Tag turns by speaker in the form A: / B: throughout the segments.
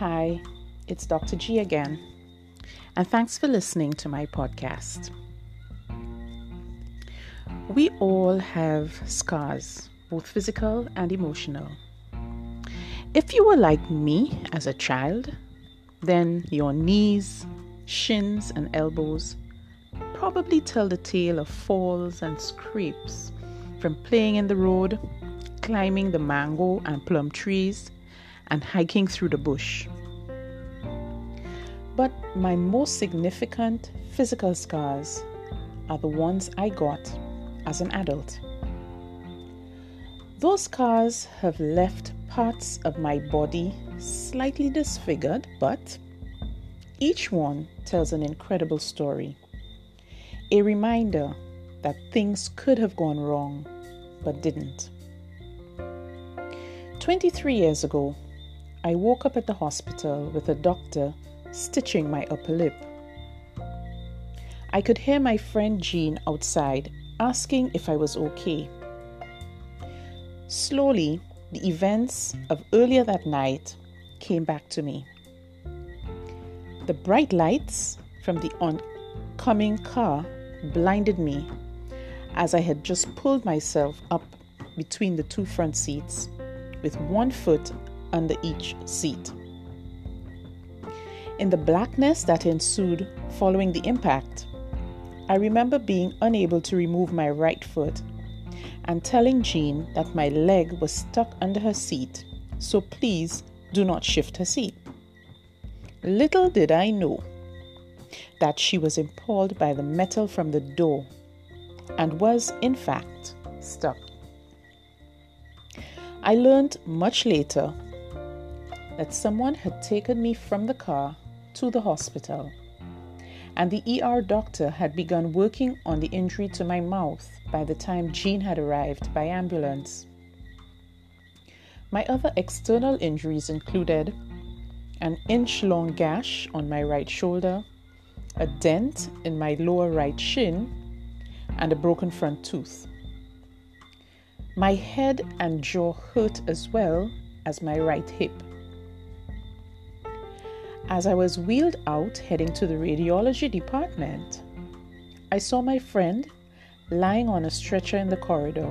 A: Hi, it's Dr. G again, and thanks for listening to my podcast. We all have scars, both physical and emotional. If you were like me as a child, then your knees, shins, and elbows probably tell the tale of falls and scrapes from playing in the road, climbing the mango and plum trees, and hiking through the bush. But my most significant physical scars are the ones I got as an adult. Those scars have left parts of my body slightly disfigured, but each one tells an incredible story. A reminder that things could have gone wrong, but didn't. 23 years ago, I woke up at the hospital with a doctor stitching my upper lip. I could hear my friend Jean outside asking if I was okay. Slowly, the events of earlier that night came back to me. The bright lights from the oncoming car blinded me as I had just pulled myself up between the two front seats with one foot under each seat. In the blackness that ensued following the impact, I remember being unable to remove my right foot and telling Jean that my leg was stuck under her seat, so please do not shift her seat. Little did I know that she was impaled by the metal from the door and was, in fact, stuck. I learned much later that someone had taken me from the car to the hospital, and the ER doctor had begun working on the injury to my mouth by the time Jean had arrived by ambulance. My other external injuries included an inch long gash on my right shoulder, a dent in my lower right shin, and a broken front tooth. My head and jaw hurt as well as my right hip. As I was wheeled out heading to the radiology department, I saw my friend lying on a stretcher in the corridor,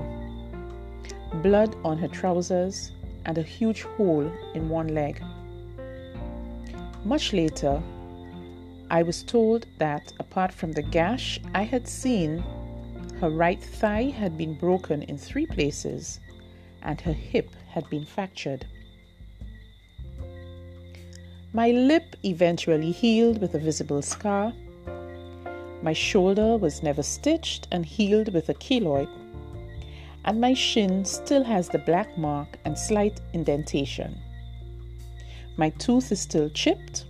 A: blood on her trousers, and a huge hole in one leg. Much later, I was told that apart from the gash I had seen, her right thigh had been broken in three places and her hip had been fractured. My lip eventually healed with a visible scar. My shoulder was never stitched and healed with a keloid. And my shin still has the black mark and slight indentation. My tooth is still chipped,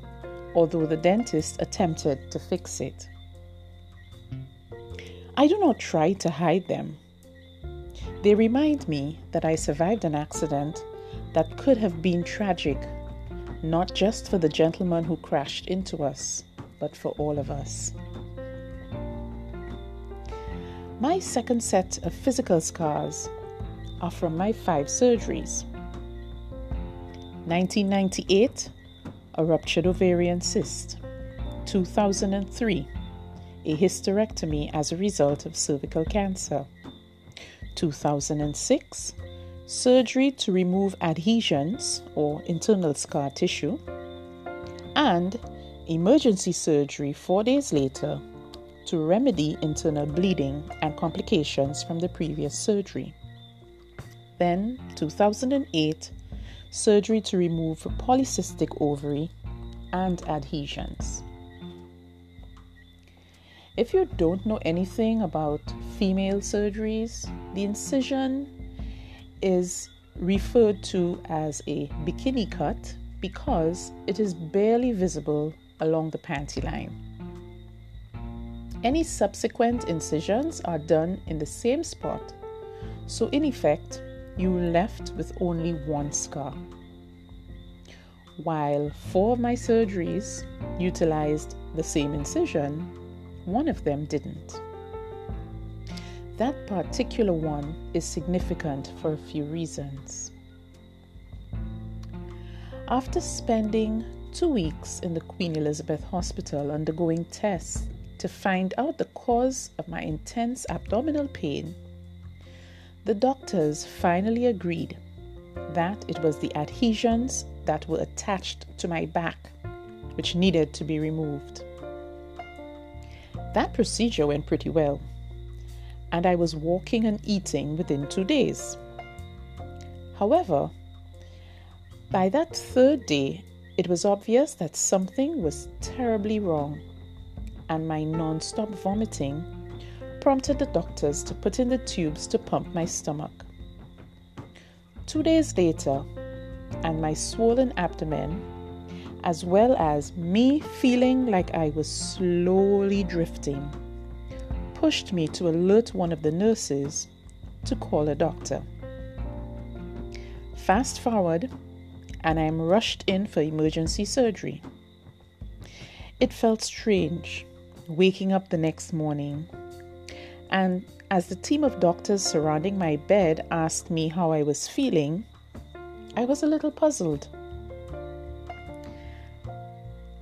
A: although the dentist attempted to fix it. I do not try to hide them. They remind me that I survived an accident that could have been tragic not just for the gentleman who crashed into us, but for all of us. My second set of physical scars are from my five surgeries. 1998, a ruptured ovarian cyst. 2003, a hysterectomy as a result of cervical cancer. 2006, surgery to remove adhesions or internal scar tissue, and emergency surgery four days later to remedy internal bleeding and complications from the previous surgery. Then, 2008, surgery to remove polycystic ovary and adhesions. If you don't know anything about female surgeries, the incision is referred to as a bikini cut because it is barely visible along the panty line. Any subsequent incisions are done in the same spot, so in effect, you are left with only one scar. While four of my surgeries utilized the same incision, one of them didn't. That particular one is significant for a few reasons. After spending two weeks in the Queen Elizabeth Hospital undergoing tests to find out the cause of my intense abdominal pain, the doctors finally agreed that it was the adhesions that were attached to my back which needed to be removed. That procedure went pretty well, and I was walking and eating within two days. However, by that third day, it was obvious that something was terribly wrong, and my non stop vomiting prompted the doctors to put in the tubes to pump my stomach. Two days later, and my swollen abdomen, as well as me feeling like I was slowly drifting, pushed me to alert one of the nurses to call a doctor. Fast forward, and I'm rushed in for emergency surgery. It felt strange waking up the next morning, and as the team of doctors surrounding my bed asked me how I was feeling, I was a little puzzled.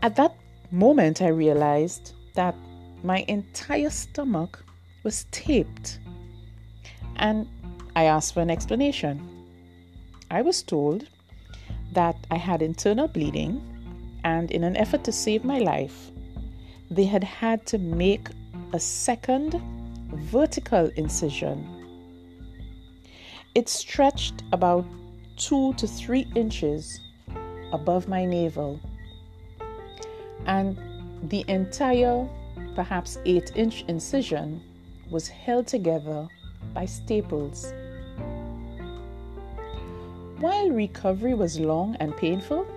A: At that moment, I realized that my entire stomach was taped, and I asked for an explanation. I was told that I had internal bleeding, and in an effort to save my life, they had had to make a second vertical incision. It stretched about two to three inches above my navel, and the entire, perhaps eight inch incision was held together by staples. While recovery was long and painful,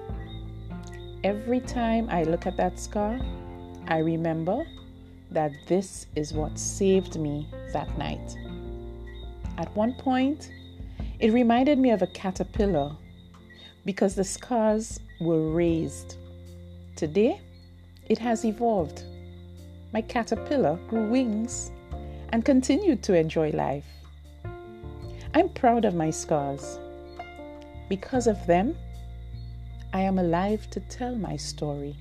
A: every time I look at that scar, I remember that this is what saved me that night. At one point, it reminded me of a caterpillar because the scars were raised. Today, it has evolved. My caterpillar grew wings and continued to enjoy life. I'm proud of my scars. Because of them, I am alive to tell my story.